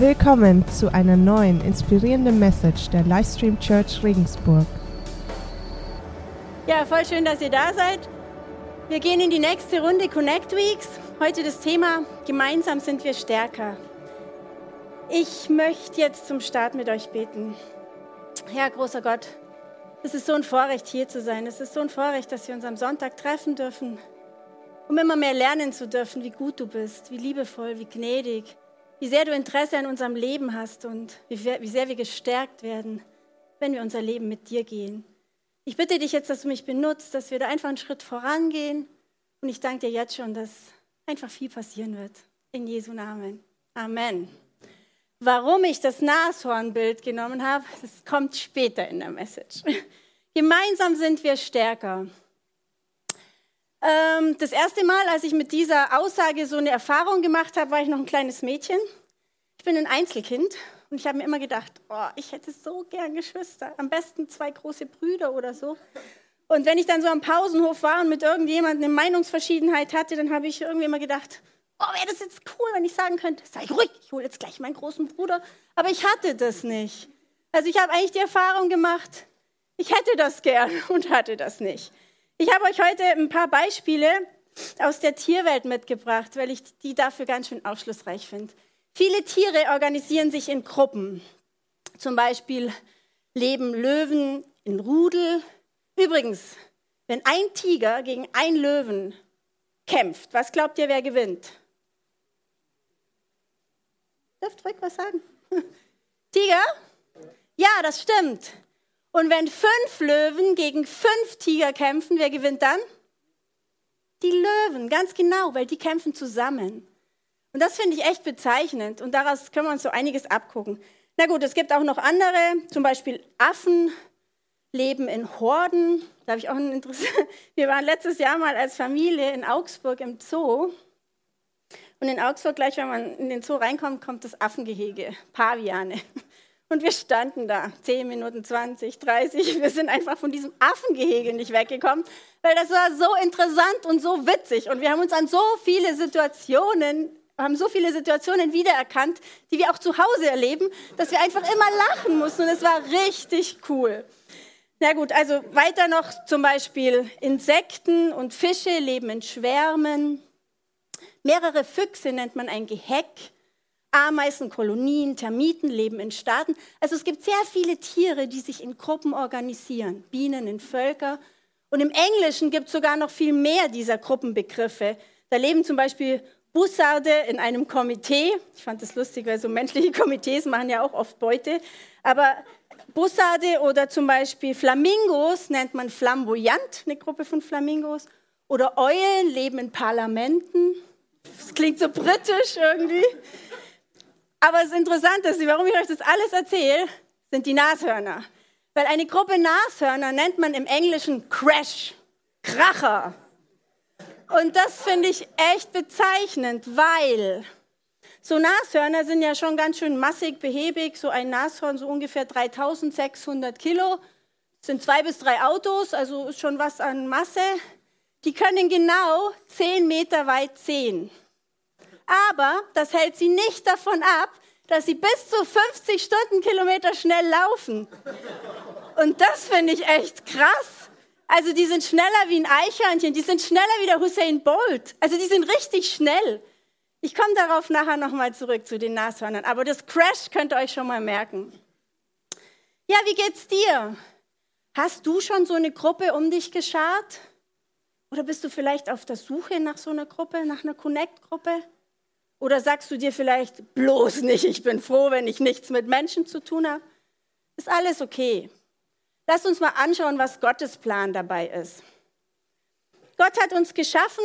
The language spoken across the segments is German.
Willkommen zu einer neuen inspirierenden Message der Livestream Church Regensburg. Ja, voll schön, dass ihr da seid. Wir gehen in die nächste Runde Connect Weeks. Heute das Thema Gemeinsam sind wir stärker. Ich möchte jetzt zum Start mit euch beten. Herr, großer Gott, es ist so ein Vorrecht, hier zu sein. Es ist so ein Vorrecht, dass wir uns am Sonntag treffen dürfen, um immer mehr lernen zu dürfen, wie gut du bist, wie liebevoll, wie gnädig, wie sehr du Interesse an unserem Leben hast und wie, wie sehr wir gestärkt werden, wenn wir unser Leben mit dir gehen. Ich bitte dich jetzt, dass du mich benutzt, dass wir da einfach einen Schritt vorangehen. Und ich danke dir jetzt schon, dass einfach viel passieren wird. In Jesu Namen. Amen. Warum ich das Nashornbild genommen habe, das kommt später in der Message. Gemeinsam sind wir stärker. Ähm, das erste Mal, als ich mit dieser Aussage so eine Erfahrung gemacht habe, war ich noch ein kleines Mädchen. Ich bin ein Einzelkind und ich habe mir immer gedacht, oh, ich hätte so gern Geschwister. Am besten zwei große Brüder oder so. Und wenn ich dann so am Pausenhof war und mit irgendjemandem eine Meinungsverschiedenheit hatte, dann habe ich irgendwie immer gedacht, oh, wäre das jetzt cool, wenn ich sagen könnte, sei ruhig, ich hole jetzt gleich meinen großen Bruder. Aber ich hatte das nicht. Also ich habe eigentlich die Erfahrung gemacht, ich hätte das gern und hatte das nicht. Ich habe euch heute ein paar Beispiele aus der Tierwelt mitgebracht, weil ich die dafür ganz schön aufschlussreich finde. Viele Tiere organisieren sich in Gruppen. Zum Beispiel leben Löwen in Rudel. Übrigens, wenn ein Tiger gegen einen Löwen kämpft, was glaubt ihr, wer gewinnt? Dürft ruhig was sagen. Tiger? Ja, das stimmt. Und wenn fünf Löwen gegen fünf Tiger kämpfen, wer gewinnt dann? Die Löwen, ganz genau, weil die kämpfen zusammen. Und das finde ich echt bezeichnend und daraus können wir uns so einiges abgucken. Na gut, es gibt auch noch andere, zum Beispiel Affen leben in Horden. Da habe ich auch ein Interesse. Wir waren letztes Jahr mal als Familie in Augsburg im Zoo. Und in Augsburg, gleich wenn man in den Zoo reinkommt, kommt das Affengehege, Paviane. Und wir standen da, 10 Minuten, 20, 30. Wir sind einfach von diesem Affengehege nicht weggekommen, weil das war so interessant und so witzig. Und wir haben uns an so viele Situationen, haben so viele Situationen wiedererkannt, die wir auch zu Hause erleben, dass wir einfach immer lachen mussten. Und es war richtig cool. Na gut, also weiter noch zum Beispiel Insekten und Fische leben in Schwärmen. Mehrere Füchse nennt man ein Geheck. Ameisenkolonien, Termiten leben in Staaten. Also es gibt sehr viele Tiere, die sich in Gruppen organisieren, Bienen in Völker. Und im Englischen gibt es sogar noch viel mehr dieser Gruppenbegriffe. Da leben zum Beispiel Bussarde in einem Komitee. Ich fand das lustig, weil so menschliche Komitees machen ja auch oft Beute. Aber Bussarde oder zum Beispiel Flamingos nennt man flamboyant, eine Gruppe von Flamingos. Oder Eulen leben in Parlamenten. Das klingt so britisch irgendwie. Aber das Interessante ist, warum ich euch das alles erzähle, sind die Nashörner. Weil eine Gruppe Nashörner nennt man im Englischen Crash, Kracher. Und das finde ich echt bezeichnend, weil so Nashörner sind ja schon ganz schön massig, behäbig. So ein Nashorn, so ungefähr 3600 Kilo, sind zwei bis drei Autos, also ist schon was an Masse. Die können genau 10 Meter weit sehen. Aber das hält sie nicht davon ab, dass sie bis zu 50 Stundenkilometer schnell laufen. Und das finde ich echt krass. Also die sind schneller wie ein Eichhörnchen, die sind schneller wie der Hussein Bolt. Also die sind richtig schnell. Ich komme darauf nachher nochmal zurück zu den Nashörnern. Aber das Crash könnt ihr euch schon mal merken. Ja, wie geht's dir? Hast du schon so eine Gruppe um dich geschart? Oder bist du vielleicht auf der Suche nach so einer Gruppe, nach einer Connect-Gruppe? Oder sagst du dir vielleicht bloß nicht, ich bin froh, wenn ich nichts mit Menschen zu tun habe? Ist alles okay. Lass uns mal anschauen, was Gottes Plan dabei ist. Gott hat uns geschaffen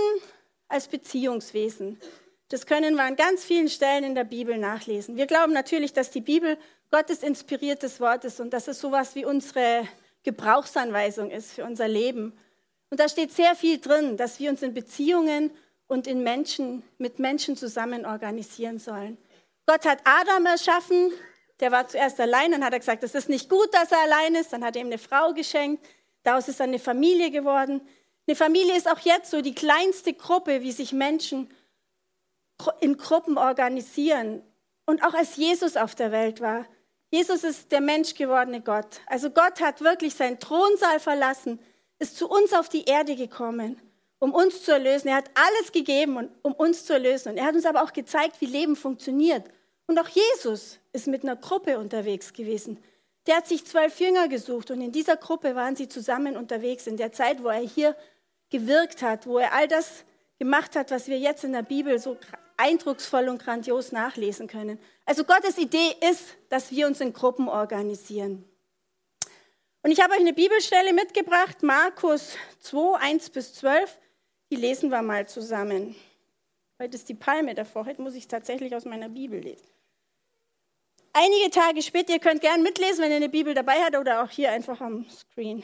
als Beziehungswesen. Das können wir an ganz vielen Stellen in der Bibel nachlesen. Wir glauben natürlich, dass die Bibel Gottes inspiriertes Wort ist und dass es sowas wie unsere Gebrauchsanweisung ist für unser Leben. Und da steht sehr viel drin, dass wir uns in Beziehungen und in Menschen, mit Menschen zusammen organisieren sollen. Gott hat Adam erschaffen, der war zuerst allein, dann hat er gesagt, es ist nicht gut, dass er allein ist, dann hat er ihm eine Frau geschenkt, daraus ist eine Familie geworden. Eine Familie ist auch jetzt so die kleinste Gruppe, wie sich Menschen in Gruppen organisieren. und auch als Jesus auf der Welt war. Jesus ist der menschgewordene Gott. Also Gott hat wirklich seinen Thronsaal verlassen, ist zu uns auf die Erde gekommen, um uns zu erlösen. Er hat alles gegeben, um uns zu erlösen. Und er hat uns aber auch gezeigt, wie Leben funktioniert. Und auch Jesus ist mit einer Gruppe unterwegs gewesen. Der hat sich zwölf Jünger gesucht und in dieser Gruppe waren sie zusammen unterwegs in der Zeit, wo er hier gewirkt hat, wo er all das gemacht hat, was wir jetzt in der Bibel so eindrucksvoll und grandios nachlesen können. Also Gottes Idee ist, dass wir uns in Gruppen organisieren. Und ich habe euch eine Bibelstelle mitgebracht, Markus 2, 1 bis 12. Die lesen wir mal zusammen. Heute ist die Palme davor, heute muss ich tatsächlich aus meiner Bibel lesen. Einige Tage später, ihr könnt gern mitlesen, wenn ihr eine Bibel dabei habt oder auch hier einfach am Screen.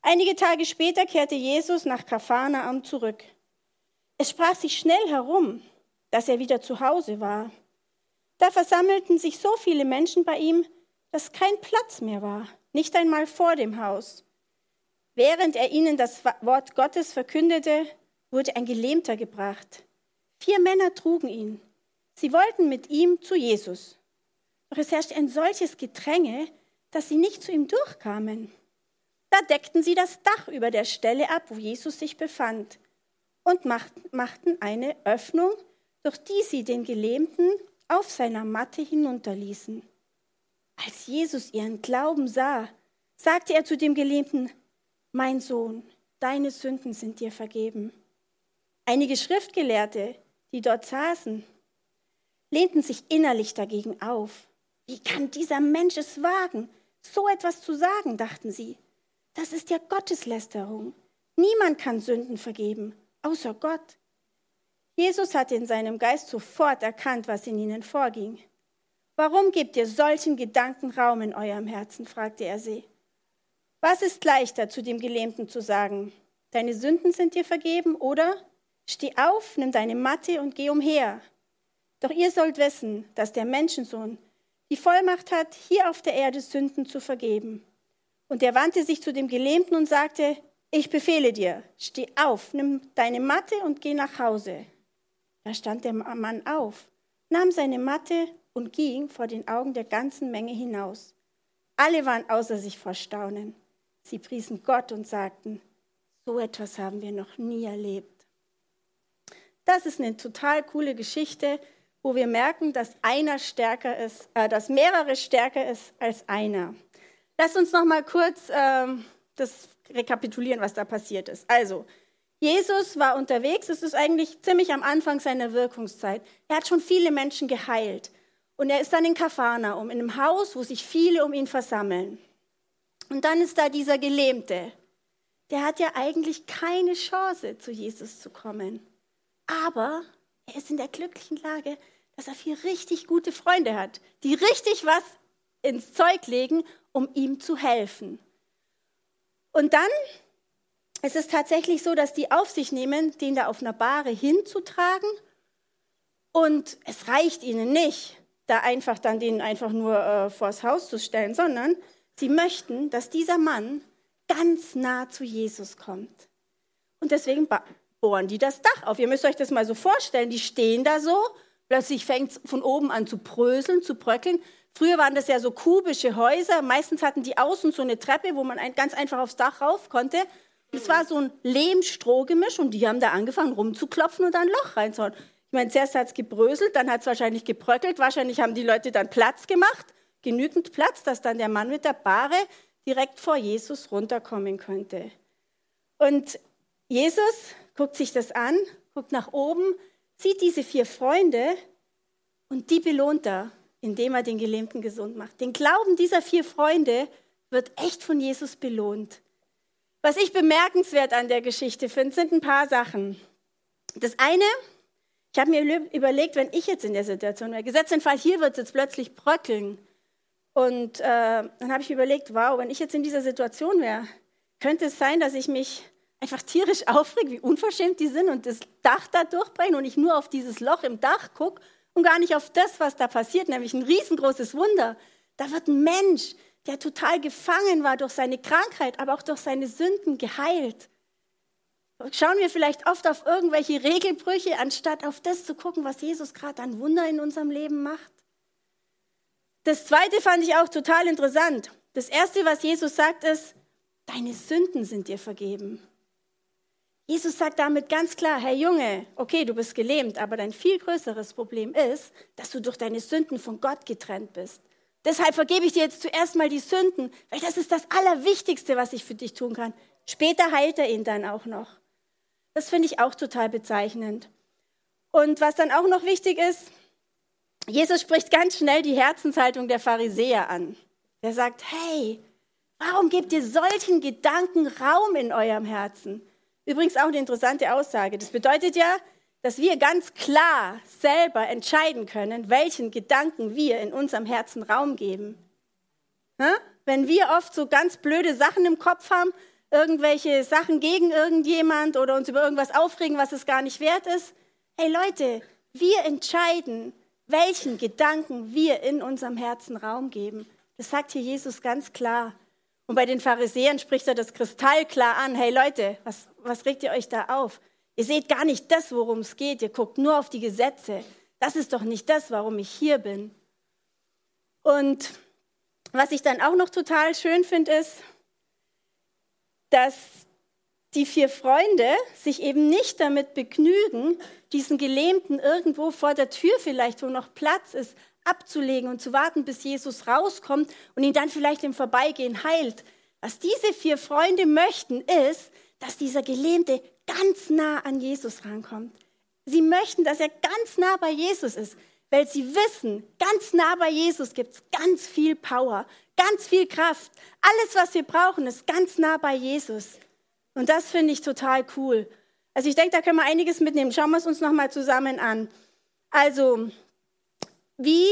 Einige Tage später kehrte Jesus nach Kapharnaum zurück. Es sprach sich schnell herum, dass er wieder zu Hause war. Da versammelten sich so viele Menschen bei ihm, dass kein Platz mehr war, nicht einmal vor dem Haus. Während er ihnen das Wort Gottes verkündete, wurde ein Gelähmter gebracht. Vier Männer trugen ihn. Sie wollten mit ihm zu Jesus. Doch es herrschte ein solches Gedränge, dass sie nicht zu ihm durchkamen. Da deckten sie das Dach über der Stelle ab, wo Jesus sich befand, und machten eine Öffnung, durch die sie den Gelähmten auf seiner Matte hinunterließen. Als Jesus ihren Glauben sah, sagte er zu dem Gelähmten, Mein Sohn, deine Sünden sind dir vergeben. Einige Schriftgelehrte, die dort saßen, lehnten sich innerlich dagegen auf. Wie kann dieser Mensch es wagen, so etwas zu sagen, dachten sie. Das ist ja Gotteslästerung. Niemand kann Sünden vergeben, außer Gott. Jesus hatte in seinem Geist sofort erkannt, was in ihnen vorging. Warum gebt ihr solchen Gedanken Raum in eurem Herzen? fragte er sie. Was ist leichter zu dem Gelähmten zu sagen? Deine Sünden sind dir vergeben oder steh auf, nimm deine Matte und geh umher. Doch ihr sollt wissen, dass der Menschensohn die Vollmacht hat, hier auf der Erde Sünden zu vergeben. Und er wandte sich zu dem Gelähmten und sagte, ich befehle dir, steh auf, nimm deine Matte und geh nach Hause. Da stand der Mann auf, nahm seine Matte und ging vor den Augen der ganzen Menge hinaus. Alle waren außer sich vor Staunen. Sie priesen Gott und sagten, so etwas haben wir noch nie erlebt. Das ist eine total coole Geschichte, wo wir merken, dass einer stärker ist, äh, dass mehrere stärker ist als einer. Lass uns noch mal kurz ähm, das rekapitulieren, was da passiert ist. Also, Jesus war unterwegs, es ist eigentlich ziemlich am Anfang seiner Wirkungszeit. Er hat schon viele Menschen geheilt. Und er ist dann in Kapharnaum, in einem Haus, wo sich viele um ihn versammeln. Und dann ist da dieser Gelähmte. Der hat ja eigentlich keine Chance, zu Jesus zu kommen. Aber er ist in der glücklichen Lage, dass er vier richtig gute Freunde hat, die richtig was ins Zeug legen, um ihm zu helfen. Und dann ist es tatsächlich so, dass die auf sich nehmen, den da auf einer Bahre hinzutragen. Und es reicht ihnen nicht, da einfach dann den einfach nur äh, vors Haus zu stellen, sondern sie möchten, dass dieser Mann ganz nah zu Jesus kommt. Und deswegen bohren die das Dach auf. Ihr müsst euch das mal so vorstellen. Die stehen da so Plötzlich fängt es von oben an zu bröseln, zu bröckeln. Früher waren das ja so kubische Häuser. Meistens hatten die außen so eine Treppe, wo man ganz einfach aufs Dach rauf konnte. Es war so ein Lehm-Stroh-Gemisch und die haben da angefangen rumzuklopfen und ein Loch reinzuhauen. Ich meine, zuerst hat es gebröselt, dann hat es wahrscheinlich gebröckelt. Wahrscheinlich haben die Leute dann Platz gemacht, genügend Platz, dass dann der Mann mit der Bahre direkt vor Jesus runterkommen könnte. Und Jesus guckt sich das an, guckt nach oben, sieht diese vier Freunde und die belohnt er, indem er den Gelähmten gesund macht. Den Glauben dieser vier Freunde wird echt von Jesus belohnt. Was ich bemerkenswert an der Geschichte finde, sind ein paar Sachen. Das eine, ich habe mir überlegt, wenn ich jetzt in der Situation wäre, gesetzt den Fall, hier wird es jetzt plötzlich bröckeln. Und äh, dann habe ich überlegt, wow, wenn ich jetzt in dieser Situation wäre, könnte es sein, dass ich mich einfach tierisch aufregt, wie unverschämt die sind und das Dach da durchbrechen und ich nur auf dieses Loch im Dach gucke und gar nicht auf das, was da passiert, nämlich ein riesengroßes Wunder. Da wird ein Mensch, der total gefangen war durch seine Krankheit, aber auch durch seine Sünden geheilt. Schauen wir vielleicht oft auf irgendwelche Regelbrüche, anstatt auf das zu gucken, was Jesus gerade an Wunder in unserem Leben macht. Das zweite fand ich auch total interessant. Das erste, was Jesus sagt, ist, deine Sünden sind dir vergeben. Jesus sagt damit ganz klar, Herr Junge, okay, du bist gelähmt, aber dein viel größeres Problem ist, dass du durch deine Sünden von Gott getrennt bist. Deshalb vergebe ich dir jetzt zuerst mal die Sünden, weil das ist das Allerwichtigste, was ich für dich tun kann. Später heilt er ihn dann auch noch. Das finde ich auch total bezeichnend. Und was dann auch noch wichtig ist, Jesus spricht ganz schnell die Herzenshaltung der Pharisäer an. Er sagt, hey, warum gebt ihr solchen Gedanken Raum in eurem Herzen? Übrigens auch eine interessante Aussage. Das bedeutet ja, dass wir ganz klar selber entscheiden können, welchen Gedanken wir in unserem Herzen Raum geben. Wenn wir oft so ganz blöde Sachen im Kopf haben, irgendwelche Sachen gegen irgendjemand oder uns über irgendwas aufregen, was es gar nicht wert ist. Hey Leute, wir entscheiden, welchen Gedanken wir in unserem Herzen Raum geben. Das sagt hier Jesus ganz klar. Und bei den Pharisäern spricht er das kristallklar an. Hey Leute, was, was regt ihr euch da auf? Ihr seht gar nicht das, worum es geht. Ihr guckt nur auf die Gesetze. Das ist doch nicht das, warum ich hier bin. Und was ich dann auch noch total schön finde, ist, dass die vier Freunde sich eben nicht damit begnügen, diesen Gelähmten irgendwo vor der Tür vielleicht, wo noch Platz ist, abzulegen und zu warten, bis Jesus rauskommt und ihn dann vielleicht im Vorbeigehen heilt. Was diese vier Freunde möchten, ist, dass dieser Gelähmte ganz nah an Jesus rankommt. Sie möchten, dass er ganz nah bei Jesus ist, weil sie wissen, ganz nah bei Jesus gibt es ganz viel Power, ganz viel Kraft. Alles, was wir brauchen, ist ganz nah bei Jesus. Und das finde ich total cool. Also ich denke, da können wir einiges mitnehmen. Schauen wir es uns nochmal zusammen an. Also, wie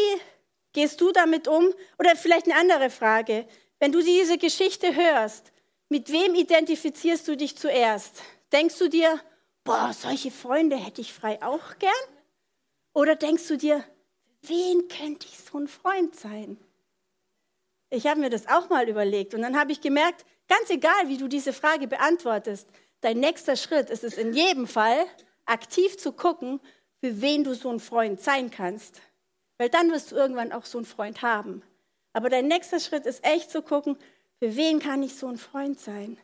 gehst du damit um? Oder vielleicht eine andere Frage. Wenn du diese Geschichte hörst, mit wem identifizierst du dich zuerst? Denkst du dir, boah, solche Freunde hätte ich frei auch gern? Oder denkst du dir, wen könnte ich so ein Freund sein? Ich habe mir das auch mal überlegt und dann habe ich gemerkt, ganz egal, wie du diese Frage beantwortest, dein nächster Schritt ist es in jedem Fall, aktiv zu gucken, für wen du so ein Freund sein kannst. Weil dann wirst du irgendwann auch so einen Freund haben. Aber dein nächster Schritt ist echt zu gucken, für wen kann ich so ein Freund sein?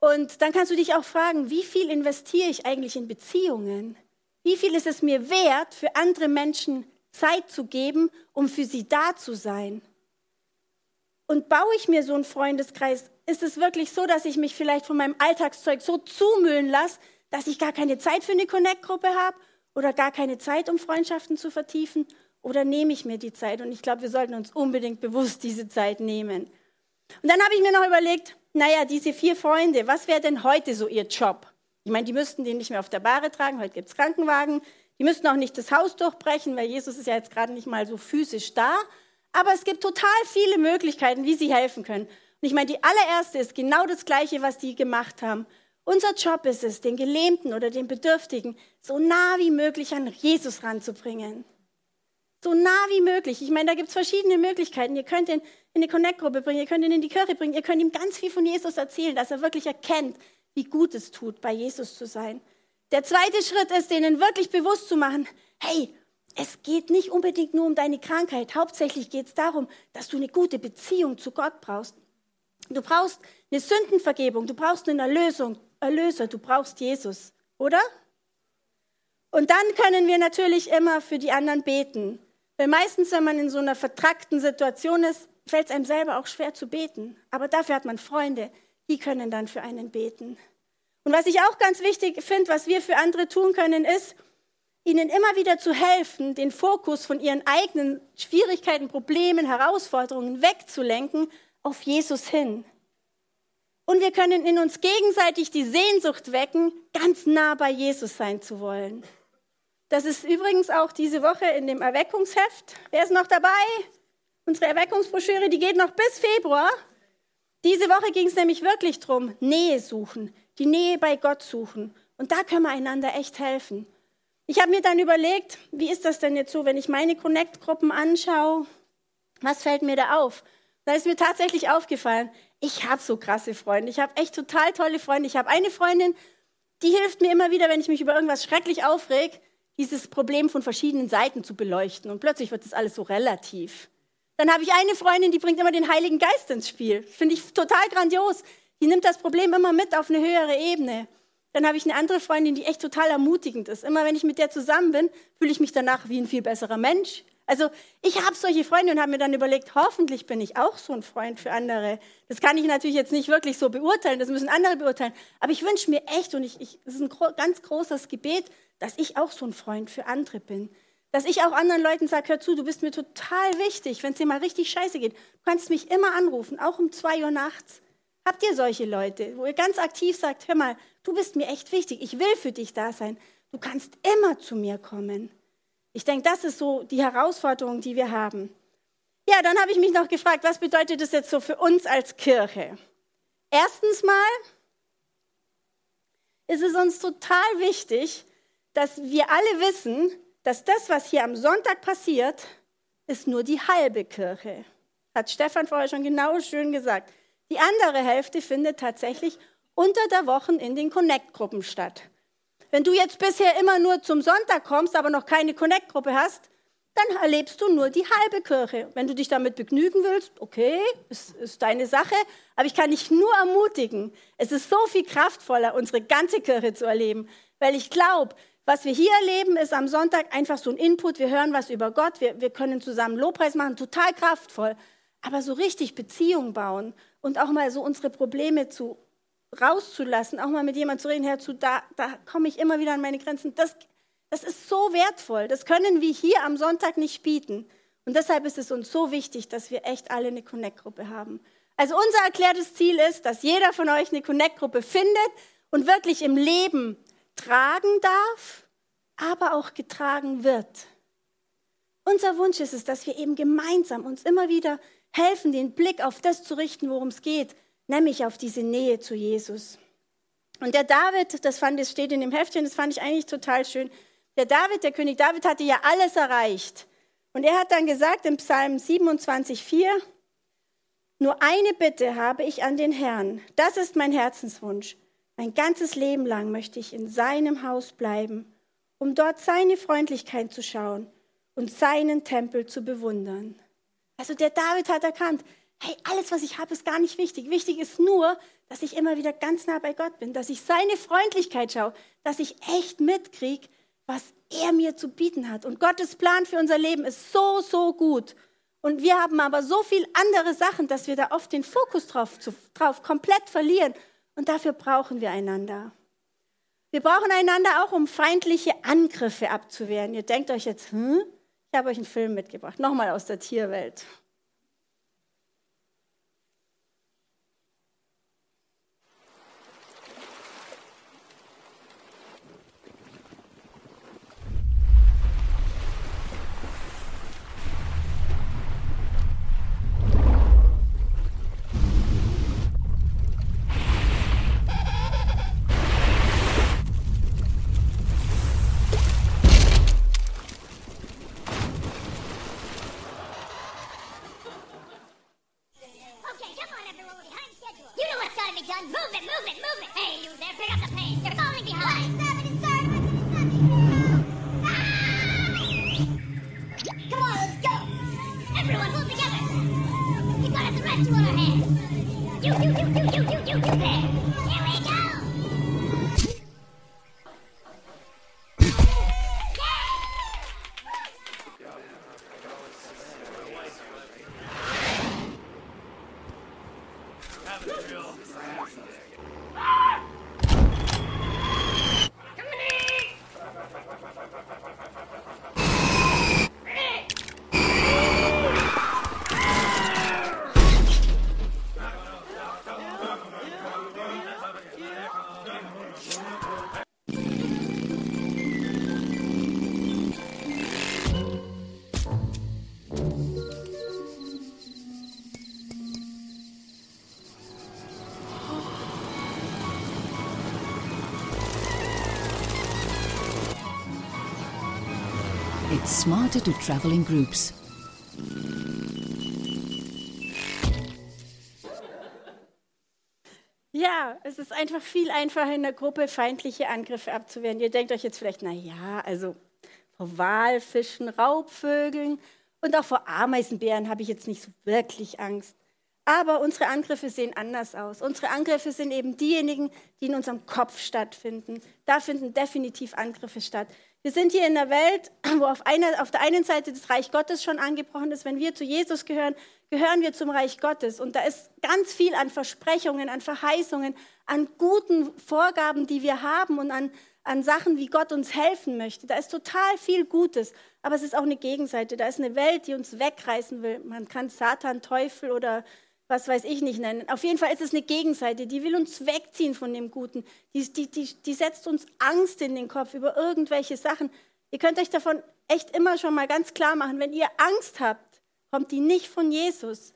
Und dann kannst du dich auch fragen, wie viel investiere ich eigentlich in Beziehungen? Wie viel ist es mir wert, für andere Menschen Zeit zu geben, um für sie da zu sein? Und baue ich mir so einen Freundeskreis, ist es wirklich so, dass ich mich vielleicht von meinem Alltagszeug so zumüllen lasse, dass ich gar keine Zeit für eine Connect-Gruppe habe oder gar keine Zeit, um Freundschaften zu vertiefen? Oder nehme ich mir die Zeit? Und ich glaube, wir sollten uns unbedingt bewusst diese Zeit nehmen. Und dann habe ich mir noch überlegt, naja, diese vier Freunde, was wäre denn heute so ihr Job? Ich meine, die müssten den nicht mehr auf der Bahre tragen, heute gibt es Krankenwagen. Die müssten auch nicht das Haus durchbrechen, weil Jesus ist ja jetzt gerade nicht mal so physisch da. Aber es gibt total viele Möglichkeiten, wie sie helfen können. Und ich meine, die allererste ist genau das Gleiche, was die gemacht haben. Unser Job ist es, den Gelähmten oder den Bedürftigen so nah wie möglich an Jesus ranzubringen. So nah wie möglich. Ich meine, da gibt es verschiedene Möglichkeiten. Ihr könnt ihn in die Connect-Gruppe bringen, ihr könnt ihn in die Kirche bringen, ihr könnt ihm ganz viel von Jesus erzählen, dass er wirklich erkennt, wie gut es tut, bei Jesus zu sein. Der zweite Schritt ist, denen wirklich bewusst zu machen, hey, es geht nicht unbedingt nur um deine Krankheit. Hauptsächlich geht es darum, dass du eine gute Beziehung zu Gott brauchst. Du brauchst eine Sündenvergebung, du brauchst eine Erlösung, Erlöser, du brauchst Jesus, oder? Und dann können wir natürlich immer für die anderen beten. Weil meistens, wenn man in so einer vertrackten Situation ist, fällt es einem selber auch schwer zu beten. Aber dafür hat man Freunde, die können dann für einen beten. Und was ich auch ganz wichtig finde, was wir für andere tun können, ist, ihnen immer wieder zu helfen, den Fokus von ihren eigenen Schwierigkeiten, Problemen, Herausforderungen wegzulenken auf Jesus hin. Und wir können in uns gegenseitig die Sehnsucht wecken, ganz nah bei Jesus sein zu wollen. Das ist übrigens auch diese Woche in dem Erweckungsheft. Wer ist noch dabei? Unsere Erweckungsbroschüre, die geht noch bis Februar. Diese Woche ging es nämlich wirklich darum, Nähe suchen, die Nähe bei Gott suchen. Und da können wir einander echt helfen. Ich habe mir dann überlegt, wie ist das denn jetzt so, wenn ich meine Connect-Gruppen anschaue? Was fällt mir da auf? Da ist mir tatsächlich aufgefallen, ich habe so krasse Freunde. Ich habe echt total tolle Freunde. Ich habe eine Freundin, die hilft mir immer wieder, wenn ich mich über irgendwas schrecklich aufreg. dieses Problem von verschiedenen Seiten zu beleuchten. Und plötzlich wird das alles so relativ. Dann habe ich eine Freundin, die bringt immer den Heiligen Geist ins Spiel. Finde ich total grandios. Die nimmt das Problem immer mit auf eine höhere Ebene. Dann habe ich eine andere Freundin, die echt total ermutigend ist. Immer wenn ich mit der zusammen bin, fühle ich mich danach wie ein viel besserer Mensch. Also ich habe solche Freunde und habe mir dann überlegt, hoffentlich bin ich auch so ein Freund für andere. Das kann ich natürlich jetzt nicht wirklich so beurteilen, das müssen andere beurteilen. Aber ich wünsche mir echt, und ich, ich, ist ein ganz großes Gebet, dass ich auch so ein Freund für andere bin. Dass ich auch anderen Leuten sage, hör zu, du bist mir total wichtig, wenn es dir mal richtig scheiße geht. Du kannst mich immer anrufen, auch um zwei Uhr nachts. Habt ihr solche Leute, wo ihr ganz aktiv sagt, hör mal, du bist mir echt wichtig, ich will für dich da sein. Du kannst immer zu mir kommen. Ich denke, das ist so die Herausforderung, die wir haben. Ja, dann habe ich mich noch gefragt, was bedeutet das jetzt so für uns als Kirche? Erstens mal ist es uns total wichtig, dass wir alle wissen, dass das, was hier am Sonntag passiert, ist nur die halbe Kirche. Hat Stefan vorher schon genau schön gesagt. Die andere Hälfte findet tatsächlich unter der Woche in den Connect-Gruppen statt. Wenn du jetzt bisher immer nur zum Sonntag kommst, aber noch keine Connect-Gruppe hast, dann erlebst du nur die halbe Kirche. Wenn du dich damit begnügen willst, okay, ist, ist deine Sache. Aber ich kann dich nur ermutigen, es ist so viel kraftvoller, unsere ganze Kirche zu erleben. Weil ich glaube, was wir hier erleben, ist am Sonntag einfach so ein Input. Wir hören was über Gott, wir, wir können zusammen Lobpreis machen, total kraftvoll. Aber so richtig Beziehung bauen und auch mal so unsere Probleme zu rauszulassen, auch mal mit jemandem zu reden, herzu, da, da komme ich immer wieder an meine Grenzen. Das, das ist so wertvoll. Das können wir hier am Sonntag nicht bieten. Und deshalb ist es uns so wichtig, dass wir echt alle eine Connect-Gruppe haben. Also unser erklärtes Ziel ist, dass jeder von euch eine Connect-Gruppe findet und wirklich im Leben tragen darf, aber auch getragen wird. Unser Wunsch ist es, dass wir eben gemeinsam uns immer wieder helfen, den Blick auf das zu richten, worum es geht, nämlich auf diese Nähe zu Jesus. Und der David, das fand, das steht in dem Heftchen, das fand ich eigentlich total schön. Der David, der König David hatte ja alles erreicht. Und er hat dann gesagt im Psalm 27,4, nur eine Bitte habe ich an den Herrn. Das ist mein Herzenswunsch. Mein ganzes Leben lang möchte ich in seinem Haus bleiben, um dort seine Freundlichkeit zu schauen und seinen Tempel zu bewundern. Also der David hat erkannt, hey, alles, was ich habe, ist gar nicht wichtig. Wichtig ist nur, dass ich immer wieder ganz nah bei Gott bin, dass ich seine Freundlichkeit schaue, dass ich echt mitkriege, was er mir zu bieten hat. Und Gottes Plan für unser Leben ist so, so gut. Und wir haben aber so viel andere Sachen, dass wir da oft den Fokus drauf, drauf komplett verlieren. Und dafür brauchen wir einander. Wir brauchen einander auch, um feindliche Angriffe abzuwehren. Ihr denkt euch jetzt, hm? ich habe euch einen Film mitgebracht, nochmal aus der Tierwelt. Smarter to travel in groups. Ja, es ist einfach viel einfacher in der Gruppe feindliche Angriffe abzuwehren. Ihr denkt euch jetzt vielleicht, na ja, also vor Walfischen, Raubvögeln und auch vor Ameisenbären habe ich jetzt nicht so wirklich Angst. Aber unsere Angriffe sehen anders aus. Unsere Angriffe sind eben diejenigen, die in unserem Kopf stattfinden. Da finden definitiv Angriffe statt. Wir sind hier in einer Welt, wo auf, einer, auf der einen Seite das Reich Gottes schon angebrochen ist. Wenn wir zu Jesus gehören, gehören wir zum Reich Gottes. Und da ist ganz viel an Versprechungen, an Verheißungen, an guten Vorgaben, die wir haben und an, an Sachen, wie Gott uns helfen möchte. Da ist total viel Gutes. Aber es ist auch eine Gegenseite. Da ist eine Welt, die uns wegreißen will. Man kann Satan, Teufel oder was weiß ich nicht nennen. Auf jeden Fall ist es eine Gegenseite, die will uns wegziehen von dem Guten. Die, die, die, die setzt uns Angst in den Kopf über irgendwelche Sachen. Ihr könnt euch davon echt immer schon mal ganz klar machen, wenn ihr Angst habt, kommt die nicht von Jesus.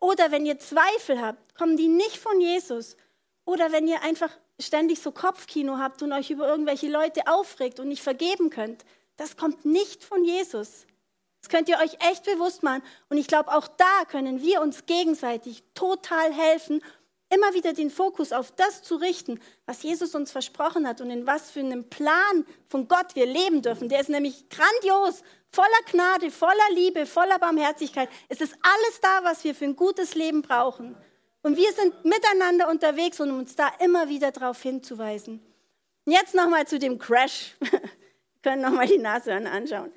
Oder wenn ihr Zweifel habt, kommen die nicht von Jesus. Oder wenn ihr einfach ständig so Kopfkino habt und euch über irgendwelche Leute aufregt und nicht vergeben könnt, das kommt nicht von Jesus. Das könnt ihr euch echt bewusst machen. Und ich glaube, auch da können wir uns gegenseitig total helfen, immer wieder den Fokus auf das zu richten, was Jesus uns versprochen hat und in was für einem Plan von Gott wir leben dürfen. Der ist nämlich grandios, voller Gnade, voller Liebe, voller Barmherzigkeit. Es ist alles da, was wir für ein gutes Leben brauchen. Und wir sind miteinander unterwegs, um uns da immer wieder darauf hinzuweisen. Und jetzt nochmal zu dem Crash. wir können nochmal die Nashörner anschauen.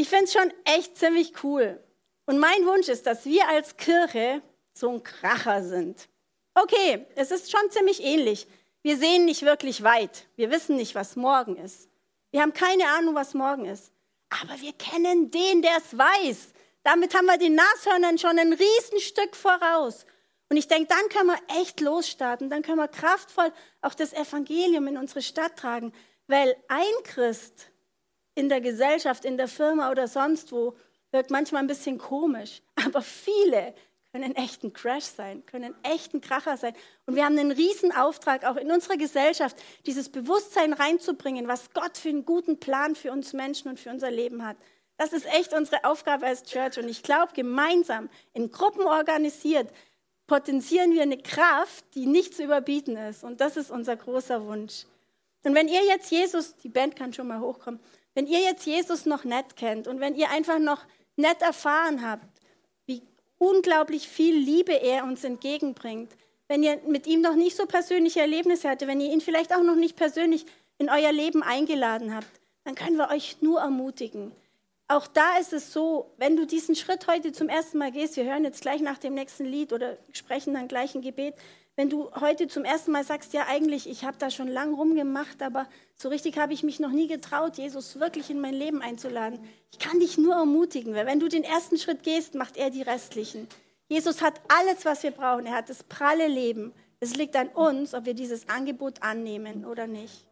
Ich finde es schon echt ziemlich cool. Und mein Wunsch ist, dass wir als Kirche so ein Kracher sind. Okay, es ist schon ziemlich ähnlich. Wir sehen nicht wirklich weit. Wir wissen nicht, was morgen ist. Wir haben keine Ahnung, was morgen ist. Aber wir kennen den, der es weiß. Damit haben wir den Nashörnern schon ein Riesenstück voraus. Und ich denke, dann können wir echt losstarten. Dann können wir kraftvoll auch das Evangelium in unsere Stadt tragen. Weil ein Christ in der Gesellschaft, in der Firma oder sonst wo, wirkt manchmal ein bisschen komisch. Aber viele können echt ein Crash sein, können echt ein Kracher sein. Und wir haben einen riesen Auftrag, auch in unserer Gesellschaft, dieses Bewusstsein reinzubringen, was Gott für einen guten Plan für uns Menschen und für unser Leben hat. Das ist echt unsere Aufgabe als Church. Und ich glaube, gemeinsam, in Gruppen organisiert, potenzieren wir eine Kraft, die nicht zu überbieten ist. Und das ist unser großer Wunsch. Und wenn ihr jetzt Jesus, die Band kann schon mal hochkommen, wenn ihr jetzt Jesus noch nicht kennt und wenn ihr einfach noch nicht erfahren habt, wie unglaublich viel Liebe er uns entgegenbringt, wenn ihr mit ihm noch nicht so persönliche Erlebnisse hattet, wenn ihr ihn vielleicht auch noch nicht persönlich in euer Leben eingeladen habt, dann können wir euch nur ermutigen. Auch da ist es so, wenn du diesen Schritt heute zum ersten Mal gehst, wir hören jetzt gleich nach dem nächsten Lied oder sprechen dann gleich ein Gebet, wenn du heute zum ersten Mal sagst, ja eigentlich, ich habe da schon lang rumgemacht, aber so richtig habe ich mich noch nie getraut, Jesus wirklich in mein Leben einzuladen. Ich kann dich nur ermutigen, weil wenn du den ersten Schritt gehst, macht er die restlichen. Jesus hat alles, was wir brauchen. Er hat das pralle Leben. Es liegt an uns, ob wir dieses Angebot annehmen oder nicht.